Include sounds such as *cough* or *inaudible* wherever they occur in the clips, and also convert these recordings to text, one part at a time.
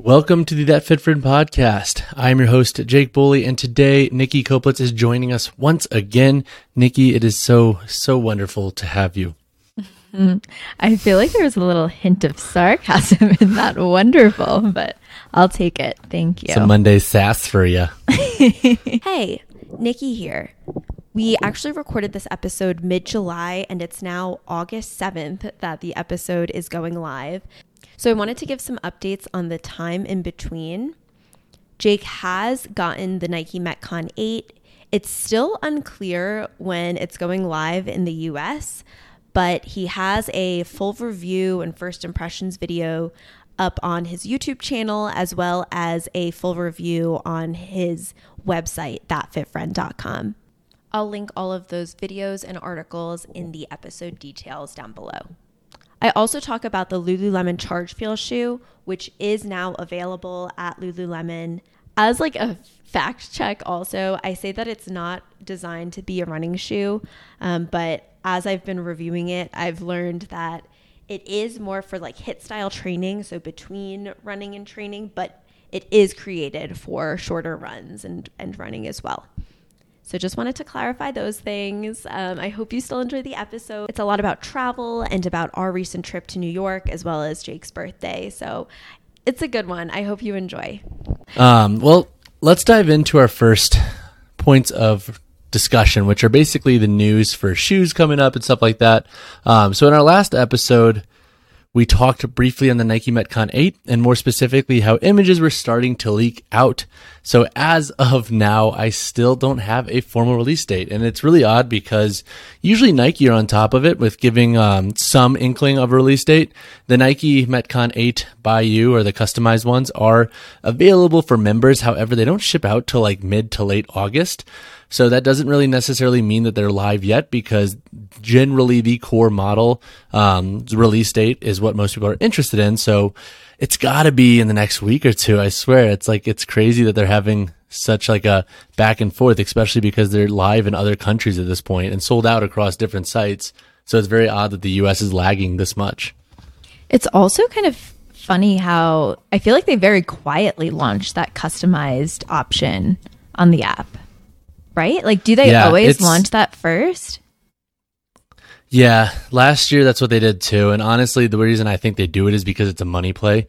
Welcome to the That Fit Friend podcast. I'm your host, Jake Boly, and today Nikki Koplitz is joining us once again. Nikki, it is so, so wonderful to have you. *laughs* I feel like there was a little hint of sarcasm *laughs* in that wonderful, but I'll take it. Thank you. Some Monday sass for you. *laughs* Hey, Nikki here. We actually recorded this episode mid July, and it's now August 7th that the episode is going live. So I wanted to give some updates on the time in between. Jake has gotten the Nike Metcon 8. It's still unclear when it's going live in the US, but he has a full review and first impressions video up on his YouTube channel as well as a full review on his website, thatfitfriend.com. I'll link all of those videos and articles in the episode details down below. I also talk about the Lululemon Charge Feel shoe, which is now available at Lululemon. As like a fact check, also, I say that it's not designed to be a running shoe, um, but as I've been reviewing it, I've learned that it is more for like HIIT style training, so between running and training, but it is created for shorter runs and, and running as well. So just wanted to clarify those things. Um, I hope you still enjoy the episode. It's a lot about travel and about our recent trip to New York as well as Jake's birthday. So it's a good one. I hope you enjoy. Um, well, let's dive into our first points of discussion, which are basically the news for shoes coming up and stuff like that. Um, so in our last episode, we talked briefly on the Nike Metcon 8 and more specifically how images were starting to leak out. So as of now, I still don't have a formal release date. And it's really odd because usually Nike are on top of it with giving um, some inkling of a release date. The Nike Metcon 8 by you or the customized ones are available for members. However, they don't ship out till like mid to late August. So that doesn't really necessarily mean that they're live yet because generally the core model um, release date is what most people are interested in. So it's got to be in the next week or two. I swear, it's like it's crazy that they're having such like a back and forth, especially because they're live in other countries at this point and sold out across different sites. So it's very odd that the U.S. is lagging this much. It's also kind of funny how I feel like they very quietly launched that customized option on the app right? Like, do they Yeah, always launch that first? Yeah, last year that's what they did too. And honestly, the reason I think they do it is because it's a money play.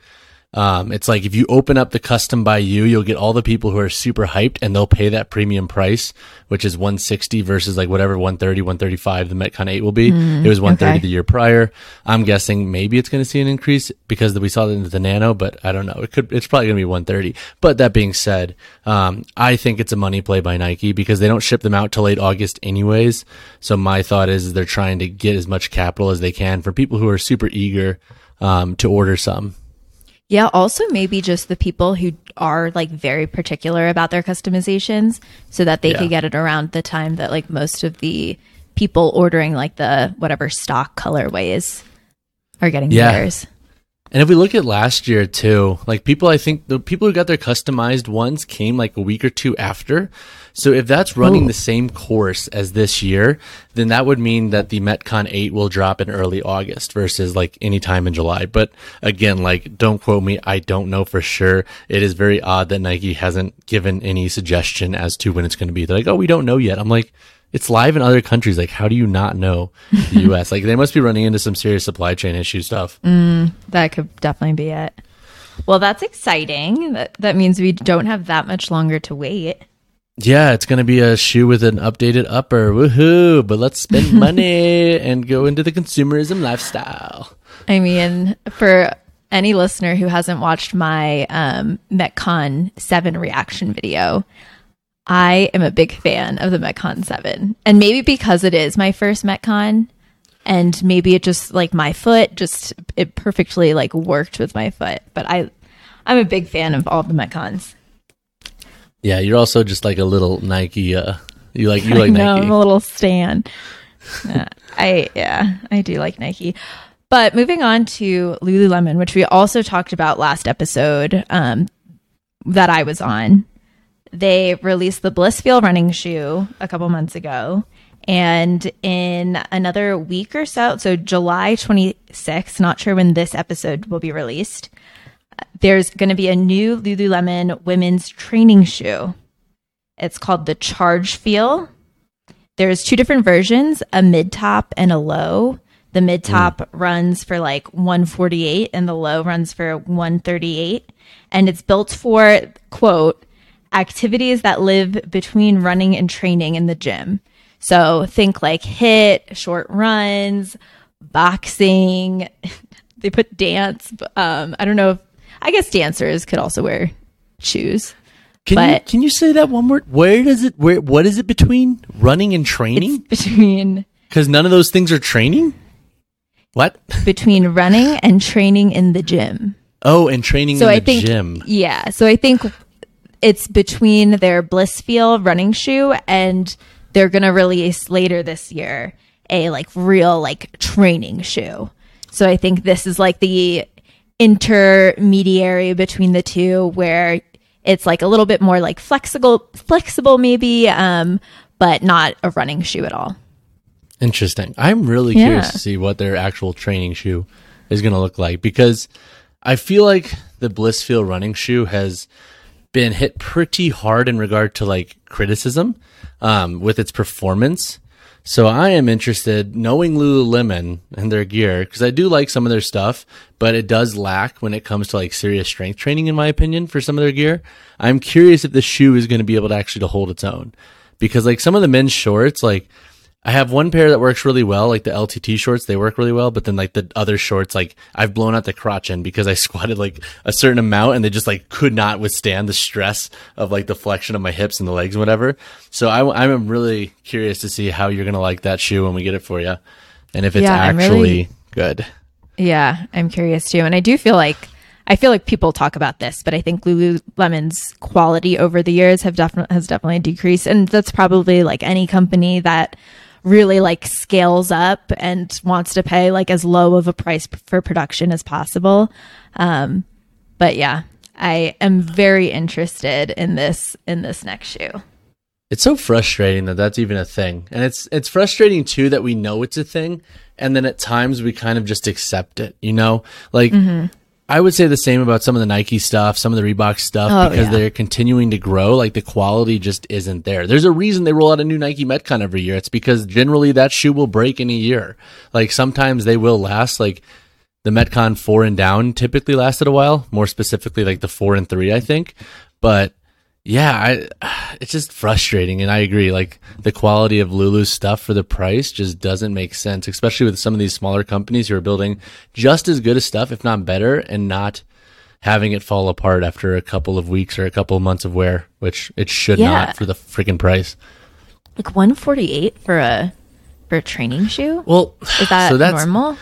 Um, it's like if you open up the custom by you, you'll get all the people who are super hyped and they'll pay that premium price, which is 160 versus like whatever 130, 135 the Metcon 8 will be. it was 130 okay. the year prior. I'm guessing maybe it's going to see an increase because we saw it in the Nano, but I don't know. It could, it's probably going to be 130. But that being said, um, I think it's a money play by Nike because they don't ship them out till late August anyways. So my thought is they're trying to get as much capital as they can for people who are super eager, um, to order some. Yeah, also maybe just the people who are like very particular about their customizations so that they Yeah. could get it around the time that like most of the people ordering like the whatever stock colorways are getting Yeah. theirs. And if we look at last year too, like people, I think the people who got their customized ones came like a week or two after. So if that's running Ooh. the same course as this year, then that would mean that the Metcon 8 will drop in early August versus like any time in July. But again, like don't quote me. I don't know for sure. It is very odd that Nike hasn't given any suggestion as to when it's going to be. They're like, oh, we don't know yet. I'm like, it's live in other countries. Like, how do you not know the *laughs* US? like they must be running into some serious supply chain issue stuff. That could definitely be it. Well, that's exciting. That that means we don't have that much longer to wait. Yeah, it's going to be a shoe with an updated upper. Woohoo! But let's spend *laughs* money and go into the consumerism lifestyle. I mean, for any listener who hasn't watched my um, Metcon 7 reaction video, I am a big fan of the Metcon 7. And maybe because it is my first Metcon, and maybe it just like my foot just it perfectly like worked with my foot. But I I'm a big fan of all the Metcons. Yeah, you're also just like a little Nike. Uh, you like you *laughs* like know, Nike. I'm a little stan. Yeah, I yeah, I do like Nike. But moving on to Lululemon, which we also talked about last episode um, that I was on. They released the Blissfeel running shoe a couple months ago. And in another week or so, so July 26th, not sure when this episode will be released, there's going to be a new Lululemon women's training shoe. It's called the Charge Feel. There's two different versions, a mid top and a low. The mid top mm. runs for like 148 and the low runs for 138. And it's built for, quote, activities that live between running and training in the gym. So think like HIIT, short runs, boxing. *laughs* they put dance. Um, I don't know if, I guess dancers could also wear shoes. Can you But- can you say that one more? Where does it? Where what is it between running and training? Between Because none of those things are training. What? *laughs* between running and training in the gym. Oh, and training So in I the think gym. yeah. So I think it's between their Blissfeel running shoe and they're gonna release later this year a like real like training shoe. So I think this is like the intermediary between the two where it's like a little bit more like flexible flexible maybe um but not a running shoe at all. Interesting. I'm really Yeah. curious to see what their actual training shoe is going to look like because I feel like the Blissfeel running shoe has been hit pretty hard in regard to like criticism um, with its performance. So I am interested knowing Lululemon and their gear because I do like some of their stuff, but it does lack when it comes to like serious strength training, in my opinion, for some of their gear. I'm curious if the shoe is going to be able to actually to hold its own because like some of the men's shorts, like I have one pair that works really well, like the LTT shorts, they work really well, but then like the other shorts, like I've blown out the crotch end because I *laughs* squatted like a certain amount and they just like could not withstand the stress of like the flexion of my hips and the legs and whatever. So I, I'm really curious to see how you're going to like that shoe when we get it for you and if it's Yeah, actually really- good. Yeah, I'm curious too. And I do feel like I feel like people talk about this, but I think Lululemon's quality over the years have definitely has definitely decreased. And that's probably like any company that really like scales up and wants to pay like as low of a price for production as possible. Um, but yeah, I am very interested in this in this next shoe. It's so frustrating that that's even a thing. And it's it's frustrating too that we know it's a thing and then at times we kind of just accept it, you know? Like I would say the same about some of the Nike stuff, some of the Reebok stuff Oh, because yeah. they're continuing to grow, like the quality just isn't there. There's a reason they roll out a new Nike Metcon every year. It's because generally that shoe will break in a year. Like sometimes they will last like the Metcon four and down typically lasted a while, more specifically like the four and three, I think. But yeah, I, *sighs* it's just frustrating. And I agree. Like the quality of Lulu's stuff for the price just doesn't make sense, especially with some of these smaller companies who are building just as good as stuff, if not better, and not having it fall apart after a couple of weeks or a couple of months of wear, which it should Yeah. not for the freaking price. Like 148 for a for a training shoe? Well, Is that *sighs* so normal?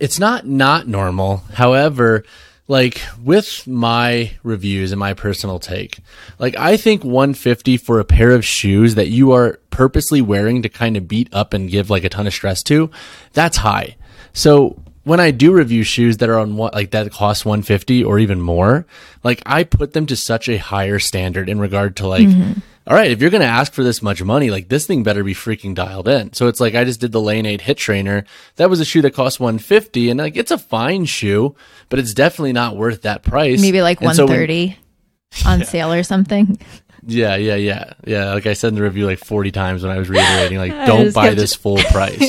it's not not normal. However, like with my reviews and my personal take, like I think 150 for a pair of shoes that you are purposely wearing to kind of beat up and give like a ton of stress to, that's high. So when I do review shoes that are on what like that cost 150 or even more, like I put them to such a higher standard in regard to like mm-hmm. All right, if you're going to ask for this much money, like this thing better be freaking dialed in. So it's like I just did the Lane 8 HIIT trainer. That was a shoe that cost 150 and like it's a fine shoe, but it's definitely not worth that price. Maybe like And so when- 130 *laughs* on sale or something. yeah, yeah, yeah. Yeah, like I said in the review like 40 times when I was reiterating like *laughs* don't buy this *laughs* full price.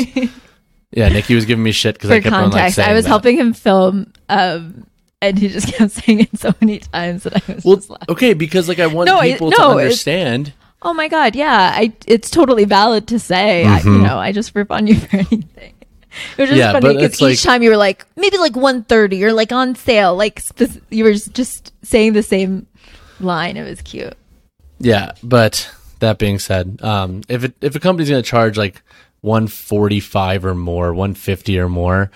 yeah, Nikki was giving me shit cuz I kept on like context, saying I was that. helping him film, um, and he just *laughs* kept saying it so many times that I was Well, just laughing. okay, because like I want No, people to no, it's- understand. Oh my god, yeah, I it's totally valid to say. I, you know, I just rip on you *laughs* for anything. It was just Mm-hmm. Yeah, funny because each like- time you were like maybe like 130 or like on sale, like spec- you were just saying the same line. It was cute. Yeah, but that being said, um, if it, if a company's going to charge like 145 or more, 150 or more,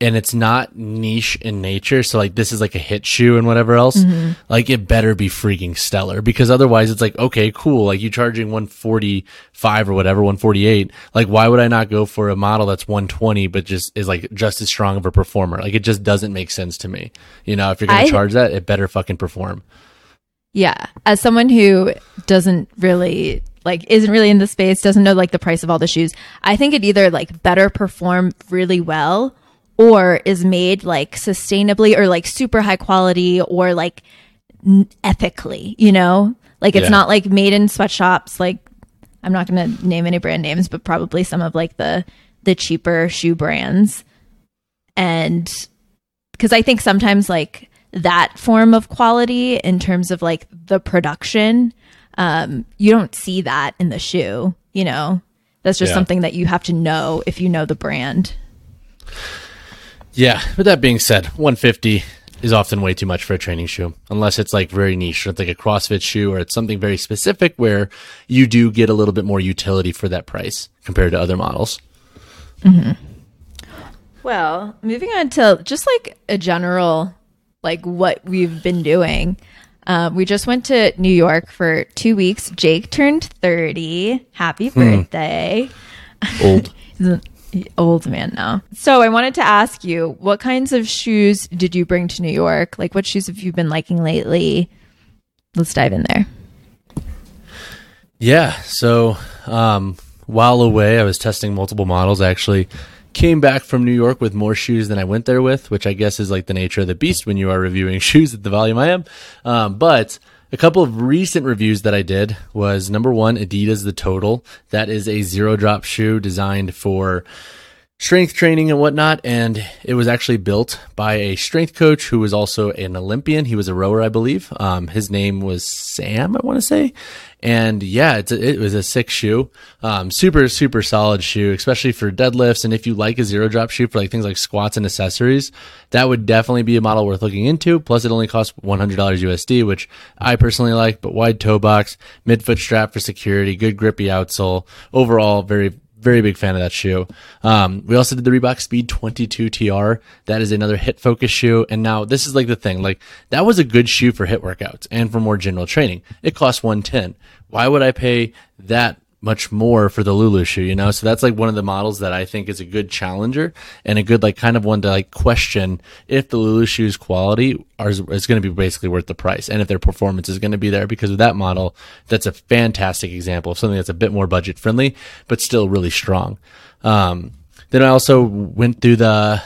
and it's not niche in nature, so like this is like a HIIT shoe and whatever else, mm-hmm. like it better be freaking stellar because otherwise it's like, okay, cool. Like you charging 145 or whatever, 148. Like why would I not go for a model that's 120 but just is like just as strong of a performer? Like it just doesn't make sense to me. You know, if you're going to charge that, it better fucking perform. Yeah, as someone who doesn't really like isn't really in the space, doesn't know like the price of all the shoes, I think it either like better perform really well or is made like sustainably or like super high quality or like n- ethically, you know? Like it's Yeah. not like made in sweatshops like I'm not going to name any brand names, but probably some of like the the cheaper shoe brands. And because I think sometimes like that form of quality in terms of like the production, um, you don't see that in the shoe. You know, that's just Yeah. something that you have to know if you know the brand. Yeah. With that being said, 150 is often way too much for a training shoe, unless it's like very niche, or it's like a CrossFit shoe, or it's something very specific where you do get a little bit more utility for that price compared to other models. Well, moving on to just like a general, like what we've been doing. Um, we just went to New York for two weeks. Jake turned 30. Happy birthday. Old. *laughs* Old man now. So I wanted to ask you, what kinds of shoes did you bring to New York? Like, what shoes have you been liking lately? Let's dive in there. Yeah. So, um, while away, I was testing multiple models. I actually came back from New York with more shoes than I went there with, which I guess is like the nature of the beast when you are reviewing *laughs* shoes at the volume I am. Um, but a couple of recent reviews that I did was number one, Adidas The Total. That is a zero drop shoe designed for strength training and whatnot. And it was actually built by a strength coach who was also an Olympian. He was a rower, I believe. Um, his name was Sam, I want to say. And yeah, it's a, it was a sick shoe. Um, super, super solid shoe, especially for deadlifts. And if you like a zero drop shoe for like things like squats and accessories, that would definitely be a model worth looking into. Plus, it only costs $100 USD, which I personally like, but wide toe box, midfoot strap for security, good grippy outsole. Overall, very, very big fan of that shoe. Um, we also did the Reebok Speed 22 TR. That is another HIIT focus shoe. And now this is like the thing, like that was a good shoe for HIIT workouts and for more general training. It costs 110. Why would I pay that much more for the Lulu shoe, you know? So that's like one of the models that I think is a good challenger and a good like kind of one to like question if the Lulu shoe's quality are, is going to be basically worth the price and if their performance is going to be there because of that model, that's a fantastic example of something that's a bit more budget friendly, but still really strong. Um, then I also went through the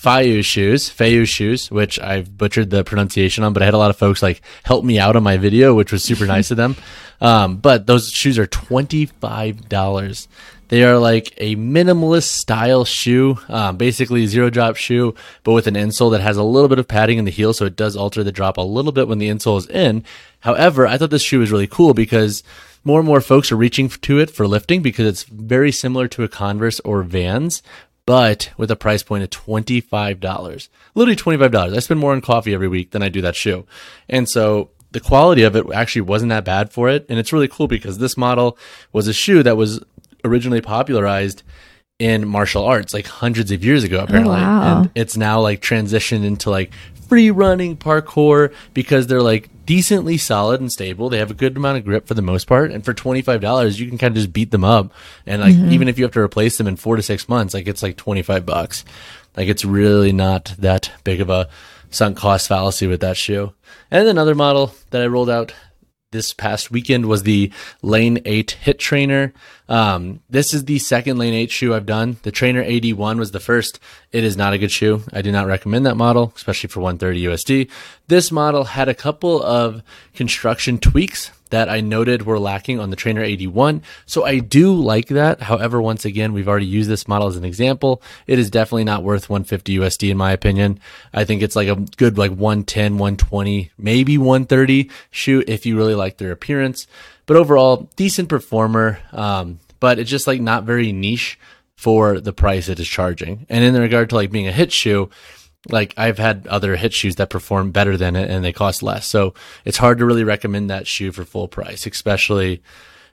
Feiyue shoes, Feiyue shoes, which I've butchered the pronunciation on, but I had a lot of folks like help me out on my video, which was super nice of them. *laughs* Um, but those shoes are $25. They are like a minimalist style shoe, um, basically zero drop shoe, but with an insole that has a little bit of padding in the heel, so it does alter the drop a little bit when the insole is in. However, I thought this shoe was really cool because more and more folks are reaching to it for lifting because it's very similar to a Converse or Vans, but with a price point of $25. Literally $25. I spend more on coffee every week than I do that shoe. And so the quality of it actually wasn't that bad for it. And it's really cool because this model was a shoe that was originally popularized in martial arts like hundreds of years ago oh, apparently wow. and it's now like transitioned into like free running parkour because they're like decently solid and stable. They have a good amount of grip for the most part. And for $25 you can kind of just beat them up. And like mm-hmm. even if you have to replace them in 4 to 6 months like it's like 25 bucks. Like it's really not that big of a sunk cost fallacy with that shoe. And another model that I rolled out this past weekend was the Lane 8 HIIT Trainer. Um, this is the second Lane 8 shoe I've done. The Trainer AD1 was the first. It is not a good shoe. I do not recommend that model, especially for 130 USD. This model had a couple of construction tweaks that I noted were lacking on the Trainer AD1. So I do like that. However, once again, we've already used this model as an example. It is definitely not worth 150 USD in my opinion. I think it's like a good like 110, 120, maybe 130 shoot if you really like their appearance. But overall, decent performer. Um, but it's just like not very niche for the price it is charging. And in regard to like being a HIIT shoe, like I've had other HIIT shoes that perform better than it and they cost less. So it's hard to really recommend that shoe for full price, especially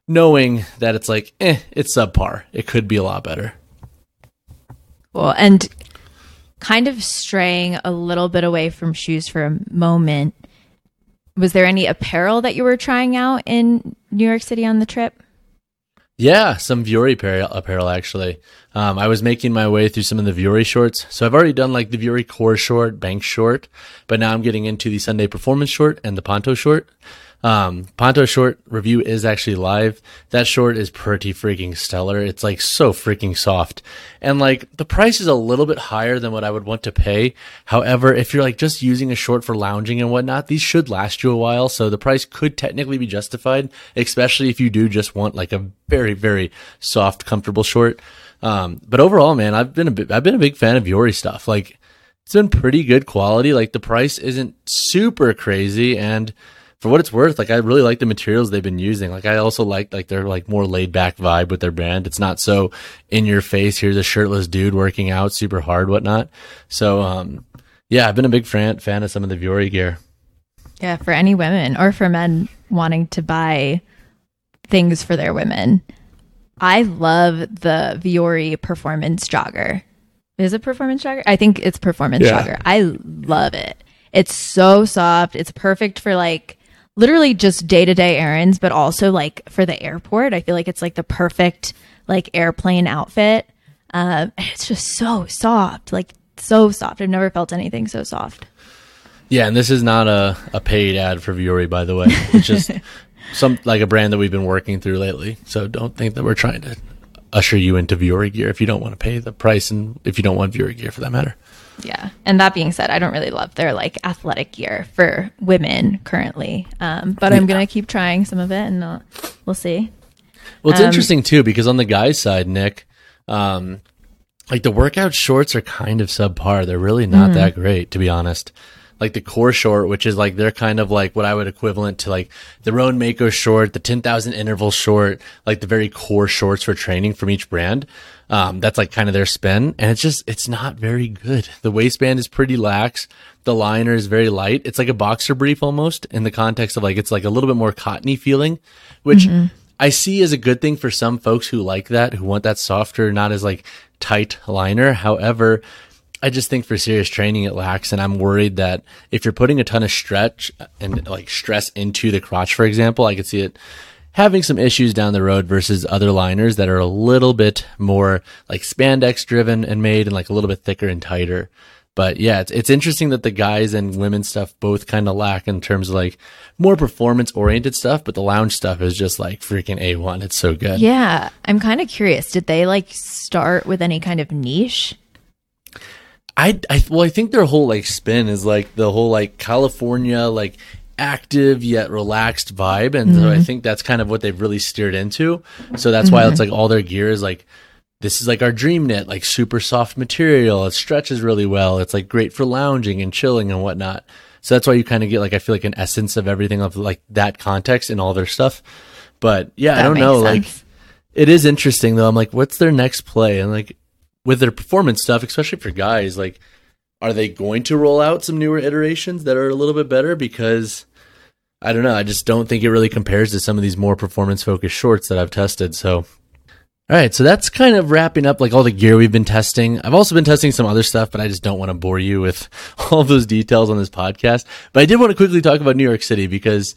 knowing that it's like, eh, it's subpar. It could be a lot better. Cool. And kind of straying a little bit away from shoes for a moment, was there any apparel that you were trying out in New York City on the trip? Yeah, some Vuori apparel, actually. Um, I was making my way through some of the Vuori shorts. So I've already done like the Vuori core short, bank short, but now I'm getting into the Sunday performance short and the Ponto short. Um, Ponto short review is actually live. That short is pretty freaking stellar. It's like so freaking soft. And like the price is a little bit higher than what I would want to pay. However, if you're like just using a short for lounging and whatnot, these should last you a while. So the price could technically be justified, especially if you do just want like a very, very soft, comfortable short. Um, but overall, man, I've been a bit, I've been a big fan of Vuori stuff. Like it's been pretty good quality. Like the price isn't super crazy and for what it's worth, like I really like the materials they've been using. Like I also like like their like more laid back vibe with their brand. It's not so in your face. Here's a shirtless dude working out super hard, whatnot. So um, yeah, I've been a big fan fan of some of the Vuori gear. Yeah, for any women or for men wanting to buy things for their women. I love the Vuori performance jogger. Is it performance jogger? I think it's performance Yeah. jogger. I love it. It's so soft. It's perfect for like literally just day to day errands, but also like for the airport. I feel like it's like the perfect like airplane outfit. Um, it's just so soft, like so soft. I've never felt anything so soft. Yeah, and this is not a, a paid ad for Vuori, by the way. It's just *laughs* some like a brand that we've been working through lately. So don't think that we're trying to usher you into Vuori gear if you don't want to pay the price and if you don't want Vuori gear for that matter. Yeah. And that being said, I don't really love their like athletic gear for women currently. Um, but I'm going to keep trying some of it and uh, we'll see. Well, it's interesting too because on the guys' side, Nick, um, like the workout shorts are kind of subpar. They're really not that great, to be honest. Like the core short, which is like they're kind of like what I would equivalent to like the Rhone Mako short, the ten thousand interval short, like the very core shorts for training from each brand. Um, that's like kind of their spin, and it's just it's not very good. The waistband is pretty lax. The liner is very light. It's like a boxer brief almost in the context of like it's like a little bit more cottony feeling, which I see as a good thing for some folks who like that, who want that softer, not as like tight liner. However, I just think for serious training it lacks, and I'm worried that if you're putting a ton of stretch and like stress into the crotch, for example, I could see it having some issues down the road versus other liners that are a little bit more like spandex driven and made and like a little bit thicker and tighter. But yeah, it's, it's interesting that the guys and women stuff both kind of lack in terms of like more performance oriented stuff, but the lounge stuff is just like freaking A1. It's so good. Yeah. I'm kind of curious. Did they like start with any kind of niche? I, I well, I think their whole like spin is like the whole like California like active yet relaxed vibe, and so I think that's kind of what they've really steered into. So that's why it's like all their gear is like this is like our dream knit, like super soft material. It stretches really well. It's like great for lounging and chilling and whatnot. So that's why you kind of get like I feel like an essence of everything of like that context in all their stuff. But yeah, I don't know. Like it is interesting though. I'm like, what's their next play? And like with their performance stuff, especially for guys, like, are they going to roll out some newer iterations that are a little bit better? Because I don't know. I just don't think it really compares to some of these more performance focused shorts that I've tested. So, all right. So that's kind of wrapping up like all the gear we've been testing. I've also been testing some other stuff, but I just don't want to bore you with *laughs* all those details on this podcast. But I did want to quickly talk about New York City because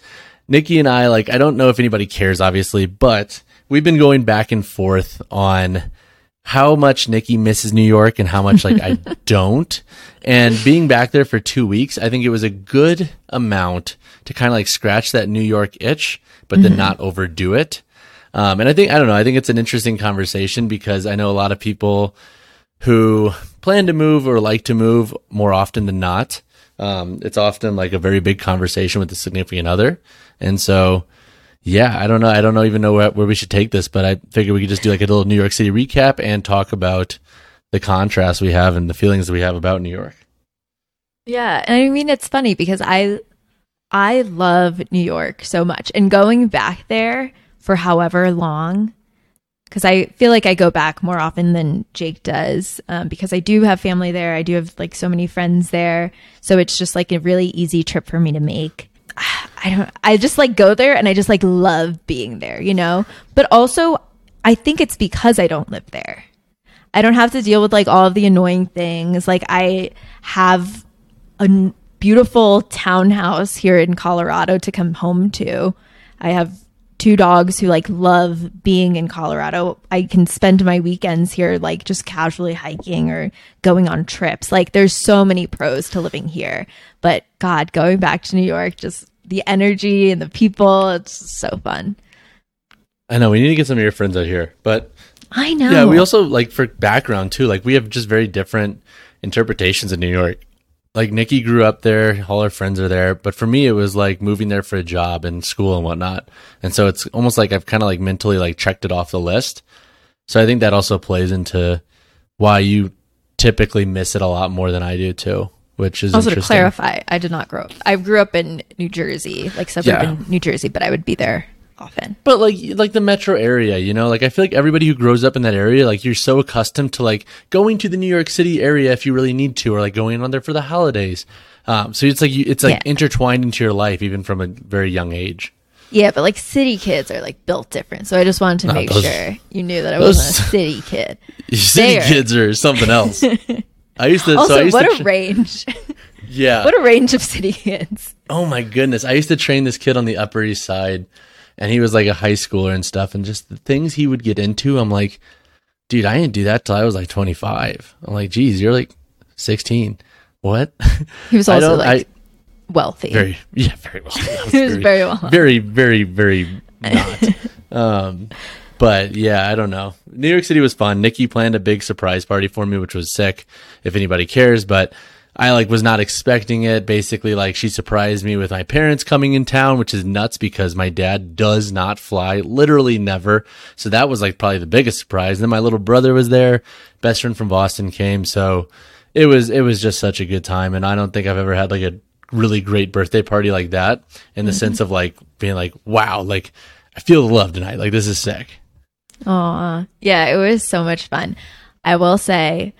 Nikki and I, like, I don't know if anybody cares, obviously, but we've been going back and forth on how much Nikki misses New York and how much like I *laughs* don't. And being back there for two weeks, I think it was a good amount to kind of like scratch that New York itch, but then not overdo it. Um, and I think, I don't know, I think it's an interesting conversation because I know a lot of people who plan to move or like to move more often than not. Um, it's often like a very big conversation with the significant other. And so, yeah, I don't know. I don't know even know where, where we should take this, but I figured we could just do like a little New York City recap and talk about the contrast we have and the feelings that we have about New York. Yeah, and I mean it's funny because I I love New York so much and going back there for however long because I feel like I go back more often than Jake does um, because I do have family there. I do have like so many friends there, so it's just like a really easy trip for me to make. *sighs* I don't. I just like go there and I just like love being there, you know. But also, I think it's because I don't live there. I don't have to deal with like all of the annoying things. Like I have a beautiful townhouse here in Colorado to come home to. I have two dogs who like love being in Colorado. I can spend my weekends here like just casually hiking or going on trips. Like there's so many pros to living here. But God, going back to New York, just the energy and the people, it's so fun. I know we need to get some of your friends out here, but I know. yeah, we also like for background too. Like we have just very different interpretations in New York. Like Nikki grew up there, all her friends are there, but for me, it was like moving there for a job and school and whatnot. And so it's almost like I've kind of like mentally like checked it off the list. So I think that also plays into why you typically miss it a lot more than I do too, which is also to clarify, I did not grow up. I grew up in New Jersey, like suburban New Jersey, but I would be there often. But like like the metro area, you know, like I feel like everybody who grows up in that area, like you're so accustomed to like going to the New York City area if you really need to, or like going on there for the holidays. Um, so it's like you, it's like Yeah. intertwined into your life even from a very young age. Yeah, but like city kids are like built different. So I just wanted to No, make those- sure you knew that I those- wasn't a city kid. *laughs* City There. kids are something else. I used to. so I Also, used what to a tra- range. *laughs* yeah. what a range of city kids. Oh my goodness. I used to train this kid on the Upper East Side and he was like a high schooler and stuff. And just the things he would get into, I'm like, dude, I didn't do that till I was like 25. I'm like, geez, you're like 16. What? He was *laughs* also like I- wealthy. very, yeah, very well. *laughs* That He was very well. Very, very, very not. *laughs* um, but yeah, I don't know. New York City was fun. Nikki planned a big surprise party for me, which was sick. If anybody cares, but I like was not expecting it. Basically, like she surprised me with my parents coming in town, which is nuts because my dad does not fly, literally never. So that was like probably the biggest surprise. then my little brother was there. Best friend from Boston came, so it was it was just such a good time. And I don't think I've ever had like a really great birthday party like that in the mm-hmm. sense of like being like, wow, like I feel the love tonight. Like this is sick. Aw. Yeah, it was so much fun. I will say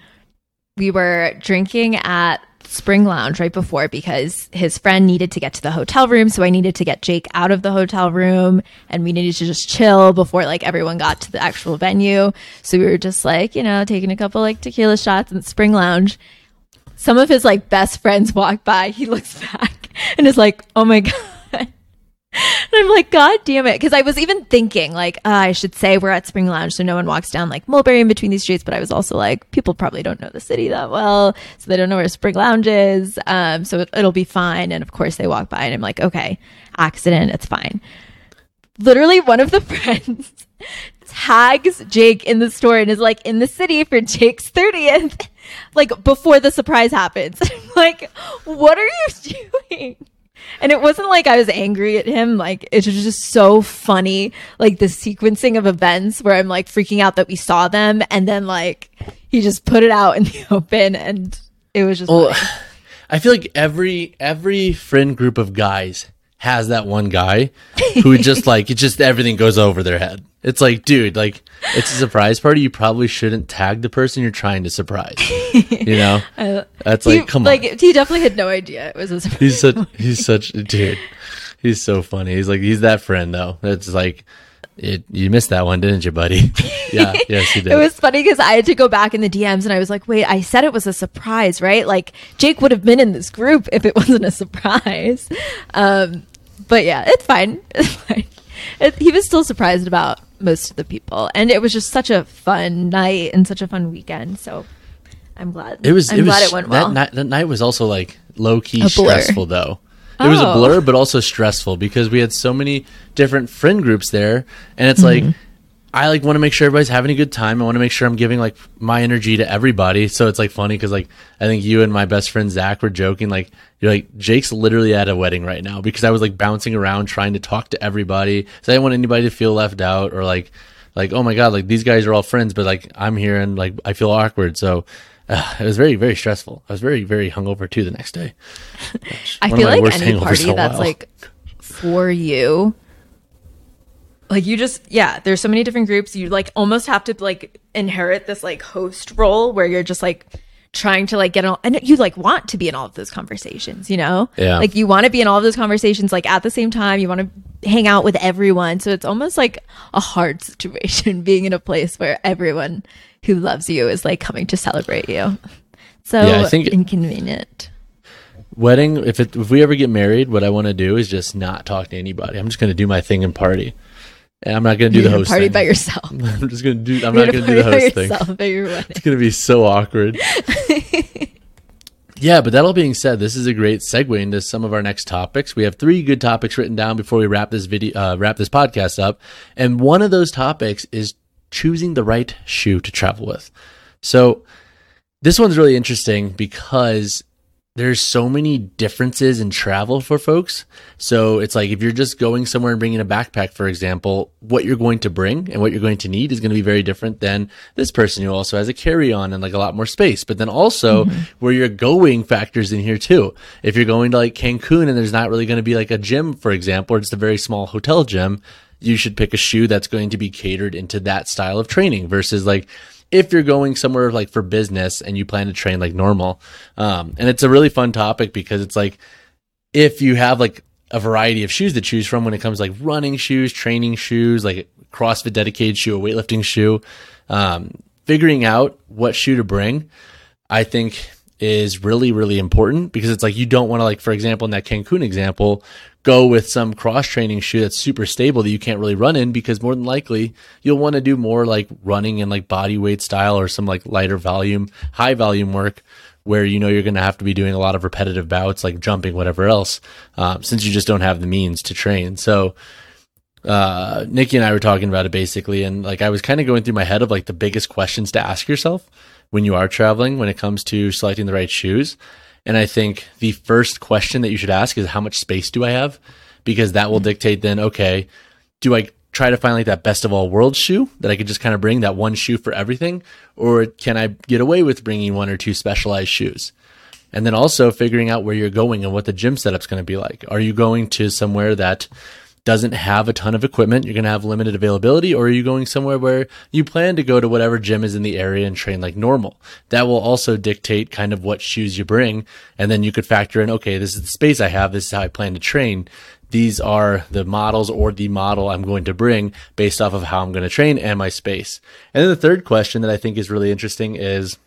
we were drinking at Spring Lounge right before because his friend needed to get to the hotel room. So I needed to get Jake out of the hotel room and we needed to just chill before like everyone got to the actual venue. So we were just like, you know, taking a couple like tequila shots in Spring Lounge. Some of his like best friends walk by. He looks *laughs* back and is like, oh my God. And I'm like, God damn it. Cause I was even thinking, like, uh, I should say we're at Spring Lounge so no one walks down like Mulberry in between these streets. But I was also like, people probably don't know the city that well. So they don't know where Spring Lounge is. Um, so it, it'll be fine. And of course they walk by and I'm like, okay, accident, it's fine. Literally one of the *laughs* friends tags Jake in the store and is like in the city for Jake's 30th, *laughs* like before the surprise happens. *laughs* like, what are you doing? And it wasn't like I was angry at him. Like it was just so funny. Like the sequencing of events where I'm like freaking out that we saw them and then like he just put it out in the *laughs* open and it was just Well. *sighs* I feel like every every friend group of guys has that one guy who just like it just everything goes over their head. It's like, dude, like it's a surprise party. You probably shouldn't tag the person you're trying to surprise. You know, *laughs* that's He- like, come like on. he definitely had no idea it was a surprise. He's such he's such dude. He's so funny. He's like he's that friend though. It's like it. You missed that one, didn't you, buddy? *laughs* yeah. Yes, he did. It was funny because I had to go back in the DMs and I was like, wait, I said it was a surprise, right? Like Jake would have been in this group if it *laughs* wasn't a surprise. Um, but yeah, it's fine. *laughs* It's fine. It, he was still surprised about most of the people, and it was just such a fun night and such a fun weekend. So I'm glad. It was. I'm it was. glad it went well. That night, that night was also like low key stressful though. It was a Oh. blur, but also stressful because we had so many different friend groups there, and it's like Mm-hmm. I like want to make sure everybody's having a good time. I want to make sure I'm giving like my energy to everybody. So it's like funny because like I think you and my best friend Zach were joking like you're like Jake's literally at a wedding right now because I was like bouncing around trying to talk to everybody. So I didn't want anybody to feel left out or like like oh my god like these guys are all friends, but like I'm here and like I feel awkward. So. Uh, it was very, very stressful. I was very, very hungover too the next day. *laughs* I feel like any party that's like for you, like you just yeah. There's so many different groups. You like almost have to like inherit this like host role where you're just like trying to like get all and you like want to be in all of those conversations. You know, Yeah. Like you want to be in all of those conversations like at the same time. You want to hang out with everyone. So it's almost like a hard *laughs* situation being in a place where everyone who loves you is like coming to celebrate you. So Yeah, I think- inconvenient. Wedding, if it, if we ever get married, what I want to do is just not talk to anybody. I'm just going to do my thing and party. And I'm not going to do You're the host party thing. by yourself. *laughs* I'm just going to do. I'm You're not gonna do the host thing. yourself at your wedding. It's going to be so awkward. *laughs* yeah, but that all being said, this is a great segue into some of our next topics. We have three good topics written down before we wrap this video, uh, wrap this podcast up, and one of those topics is choosing the right shoe to travel with. So this one's really interesting because there's so many differences in travel for folks. So it's like if you're just going somewhere and bringing a backpack, for example, what you're going to bring and what you're going to need is going to be very different than this person who also has a carry on and like a lot more space. But then also mm-hmm. where you're going factors in here too. If you're going to like Cancun and there's not really going to be like a gym, for example, or just a very small hotel gym, you should pick a shoe that's going to be catered into that style of training versus like if you're going somewhere like for business and you plan to train like normal. Um, and it's a really fun topic because it's like if you have like a variety of shoes to choose from when it comes like running shoes, training shoes, like CrossFit dedicated shoe, a weightlifting shoe, um, figuring out what shoe to bring, I think is really, really important because it's like you don't want to like, for example, in that Cancun example, go with some cross training shoe that's super stable that you can't really run in because more than likely you'll want to do more like running and like body weight style or some like lighter volume, high volume work where you know you're going to have to be doing a lot of repetitive bouts like jumping, whatever else, um, since you just don't have the means to train. So, uh, Nikki and I were talking about it basically, and like I was kind of going through my head of like the biggest questions to ask yourself when you are traveling when it comes to selecting the right shoes. And I think the first question that you should ask is how much space do I have? Because that will mm-hmm. dictate then, okay, do I try to find like that best of all worlds shoe that I could just kind of bring that one shoe for everything? Or can I get away with bringing one or two specialized shoes? And then also figuring out where you're going and what the gym setup's going to be like. Are you going to somewhere that doesn't have a ton of equipment, you're going to have limited availability, or are you going somewhere where you plan to go to whatever gym is in the area and train like normal? That will also dictate kind of what shoes you bring. And then you could factor in, okay, this is the space I have. This is how I plan to train. These are the models or the model I'm going to bring based off of how I'm going to train and my space. And then the third question that I think is really interesting is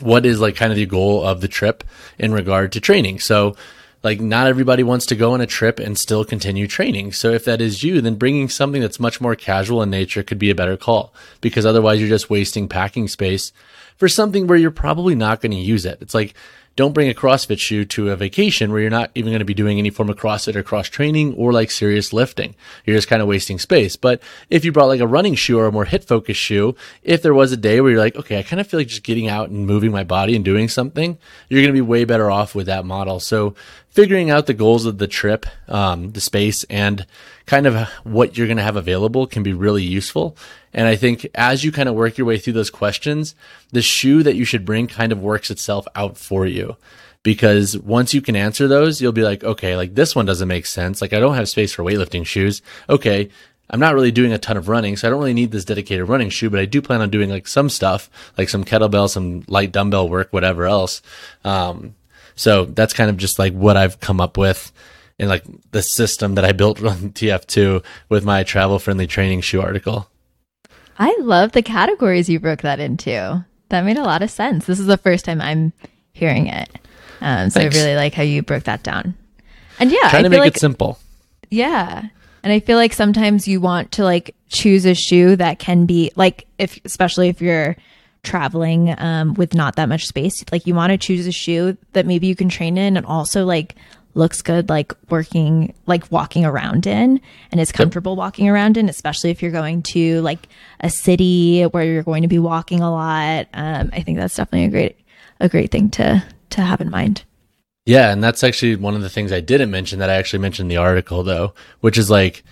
what is like kind of the goal of the trip in regard to training? So, like not everybody wants to go on a trip and still continue training. So if that is you, then bringing something that's much more casual in nature could be a better call because otherwise you're just wasting packing space for something where you're probably not going to use it. It's like don't bring a CrossFit shoe to a vacation where you're not even going to be doing any form of CrossFit or cross training or like serious lifting. You're just kind of wasting space. But if you brought like a running shoe or a more HIIT focused shoe, if there was a day where you're like, okay, I kind of feel like just getting out and moving my body and doing something, you're going to be way better off with that model. So figuring out the goals of the trip, um, the space and kind of what you're going to have available can be really useful. And I think as you kind of work your way through those questions, the shoe that you should bring kind of works itself out for you. Because once you can answer those, you'll be like, okay, like this one doesn't make sense. Like I don't have space for weightlifting shoes. Okay. I'm not really doing a ton of running, so I don't really need this dedicated running shoe, but I do plan on doing like some stuff, like some kettlebell, some light dumbbell work, whatever else. Um, so that's kind of just like what I've come up with in like the system that I built *laughs* on TF2 with my travel friendly training shoe article. I love the categories you broke that into. That made a lot of sense. This is the first time I'm hearing it. Um, so Thanks. I really like how you broke that down. And yeah, Trying I to make like it simple. Yeah. And I feel like sometimes you want to like choose a shoe that can be like if especially if you're traveling um with not that much space, like you want to choose a shoe that maybe you can train in and also like looks good like working like walking around in and is comfortable walking around in especially if you're going to like a city where you're going to be walking a lot. Um i think that's definitely a great a great thing to to have in mind. Yeah, and that's actually one of the things I didn't mention that I actually mentioned in the article though, which is like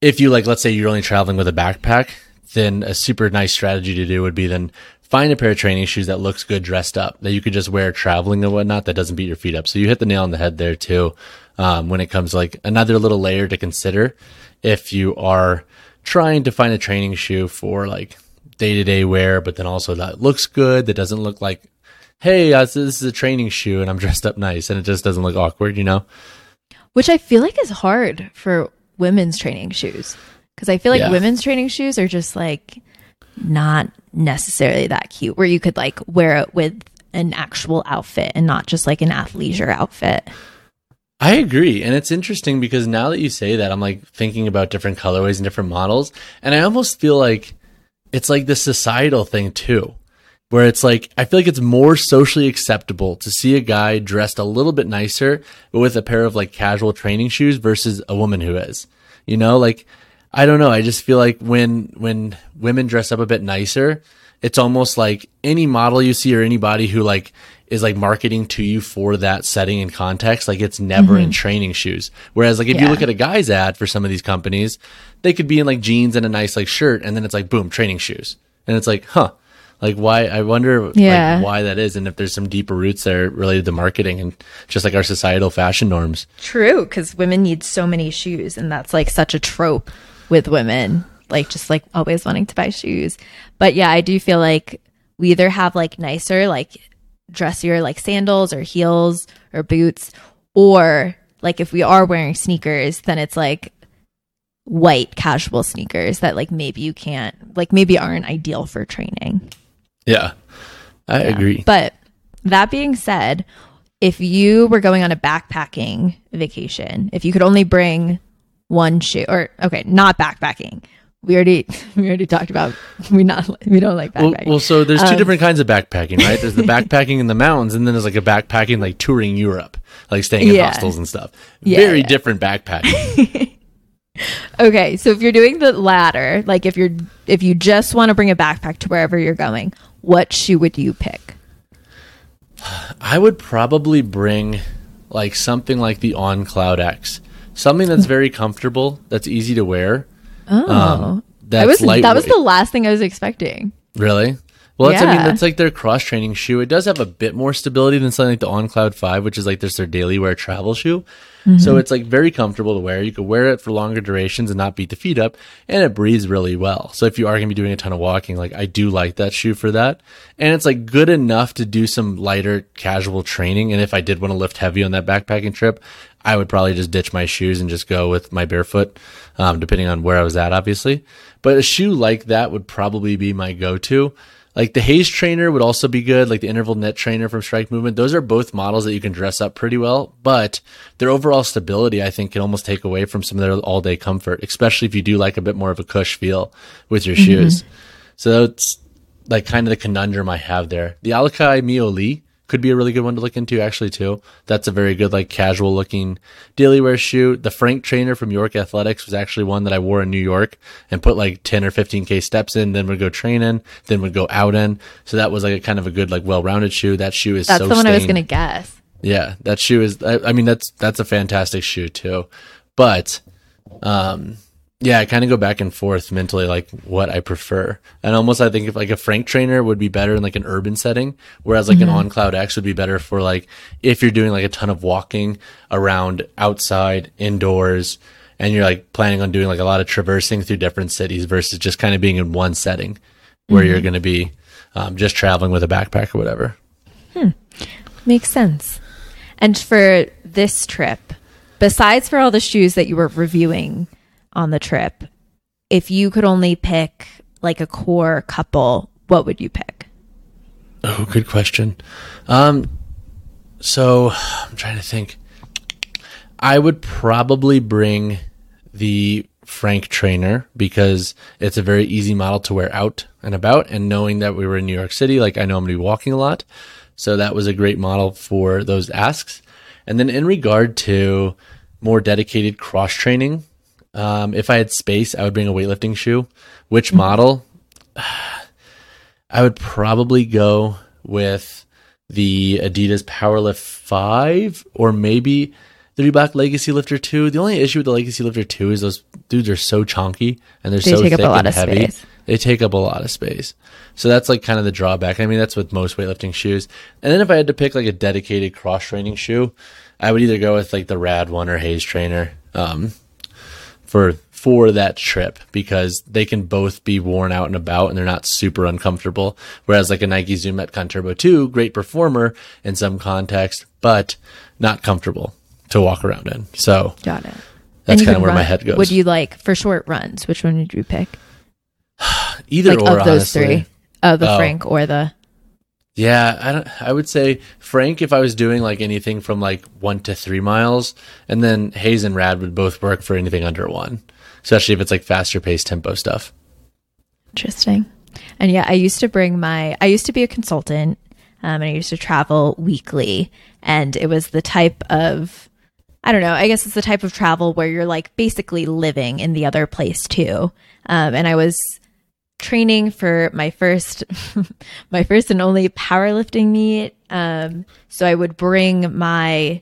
if you like let's say you're only traveling with a backpack, then a super nice strategy to do would be then find a pair of training shoes that looks good dressed up that you could just wear traveling and whatnot that doesn't beat your feet up. So you hit the nail on the head there too. Um, when it comes like another little layer to consider if you are trying to find a training shoe for like day to day wear, but then also that looks good, that doesn't look like, hey, uh, this is a training shoe and I'm *laughs* dressed up nice and it just doesn't look awkward, you know? which I feel like is hard for women's training shoes because I feel like Yeah. women's training shoes are just like not necessarily that cute where you could like wear it with an actual outfit and not just like an athleisure outfit. I agree. And it's interesting because now that you say that, I'm like thinking about different colorways and different models. And I almost feel like it's like the societal thing too, where it's like, I feel like it's more socially acceptable to see a guy dressed a little bit nicer, but with a pair of like casual training shoes versus a woman who is, you know, like, I don't know. I just feel like when, when women dress up a bit nicer, it's almost like any model you see or anybody who like is like marketing to you for that setting and context. Like it's never in mm-hmm. training shoes. Whereas like if you look at a guy's ad for some of these companies, they could be in like jeans and a nice like shirt and then it's like boom, training shoes. And it's like, huh. Like why I wonder Yeah. like why that is and if there's some deeper roots there related to marketing and just like our societal fashion norms. True, because women need so many shoes, and that's like such a trope with women, like just like always wanting to buy shoes. But yeah, I do feel like we either have like nicer, like dressier, like sandals or heels or boots, or like if we are wearing sneakers, then it's like white casual sneakers that like maybe you can't, like maybe aren't ideal for training. Yeah. I agree. But that being said, if you were going on a backpacking vacation, if you could only bring one shoe, or okay, not backpacking. We already *laughs* we already talked about we not we don't like Well, backpacking. well, so there's two Um, different kinds of backpacking, right? There's the *laughs* backpacking in the mountains, and then there's like a backpacking like touring Europe, like staying in Yeah. hostels and stuff. Yeah, Very yeah. different backpacking. *laughs* okay, so if you're doing the latter, like if you're if you just want to bring a backpack to wherever you're going, what shoe would you pick? *sighs* I would probably bring like something like the On Cloud X, something that's very comfortable, that's easy to wear. Oh, Um, that that's was that was the last thing I was expecting. Really? Well, that's, I mean, that's like their cross training shoe. It does have a bit more stability than something like the On Cloud 5, which is like just their daily wear travel shoe. So it's like very comfortable to wear. You could wear it for longer durations and not beat the feet up, and it breathes really well. So if you are going to be doing a ton of walking, like I do like that shoe for that. And it's like good enough to do some lighter casual training. And if I did want to lift heavy on that backpacking trip, I would probably just ditch my shoes and just go with my barefoot, um, depending on where I was at, obviously. But a shoe like that would probably be my go-to. Like the Haze trainer would also be good, like the interval net trainer from Strike Movement. Those are both models that you can dress up pretty well, but their overall stability, I think, can almost take away from some of their all day comfort, especially if you do like a bit more of a cush feel with your mm-hmm. shoes. So that's like kind of the conundrum I have there. The Alakai Mio Lee could be a really good one to look into actually too. That's a very good like casual looking daily wear shoe. The Frank trainer from York Athletics was actually one that I wore in New York and put like 10 or 15k steps in, then would go train in, then would go out in. So that was like a kind of a good like well-rounded shoe. That shoe is That's so the one I was going to guess. Yeah, that shoe is. I, I mean, that's that's a fantastic shoe too, but um, yeah, I kind of go back and forth mentally, like what I prefer, and almost I think if like a Frank trainer would be better in like an urban setting, whereas like an On Cloud X would be better for like if you're doing like a ton of walking around outside, indoors, and you're like planning on doing like a lot of traversing through different cities versus just kind of being in one setting where you're going to be um, just traveling with a backpack or whatever. Hmm. Makes sense. And for this trip, besides for all the shoes that you were reviewing on the trip, if you could only pick like a core couple, what would you pick? Oh, good question. Um, so I'm trying to think. I would probably bring the Frank trainer because it's a very easy model to wear out and about. And knowing that we were in New York City, like I know I'm going to be walking a lot. So that was a great model for those asks. And then in regard to more dedicated cross training, um, if I had space, I would bring a weightlifting shoe. Which model? *sighs* I would probably go with the Adidas Powerlift 5 or maybe the Reebok Legacy Lifter 2. The only issue with the Legacy Lifter 2 is those dudes are so chunky and they're They so take up thick a lot and of heavy. space. They take up a lot of space. So that's like kind of the drawback. I mean, that's with most weightlifting shoes. And then if I had to pick like a dedicated cross training shoe, I would either go with like the Rad one or Haze Trainer. Um, for for that trip because they can both be worn out and about and they're not super uncomfortable. Whereas like a Nike Zoom Metcon Turbo 2, great performer in some context, but not comfortable to walk around in. So Got it. that's kind of where my head goes. Would you like for short runs? Which one would you pick? *sighs* Either like or, of those honestly. three, of the Oh. Frank or the Yeah, I don't. I would say Frank if I was doing like anything from like one to three miles, and then Hayes and Rad would both work for anything under one, especially if it's like faster paced tempo stuff. Interesting. And yeah, I used to bring my, I used to be a consultant um, and I used to travel weekly. And it was the type of, I don't know, I guess it's the type of travel where you're like basically living in the other place too. Um, and I was training for my first, *laughs* my first and only powerlifting meet. Um, so I would bring my,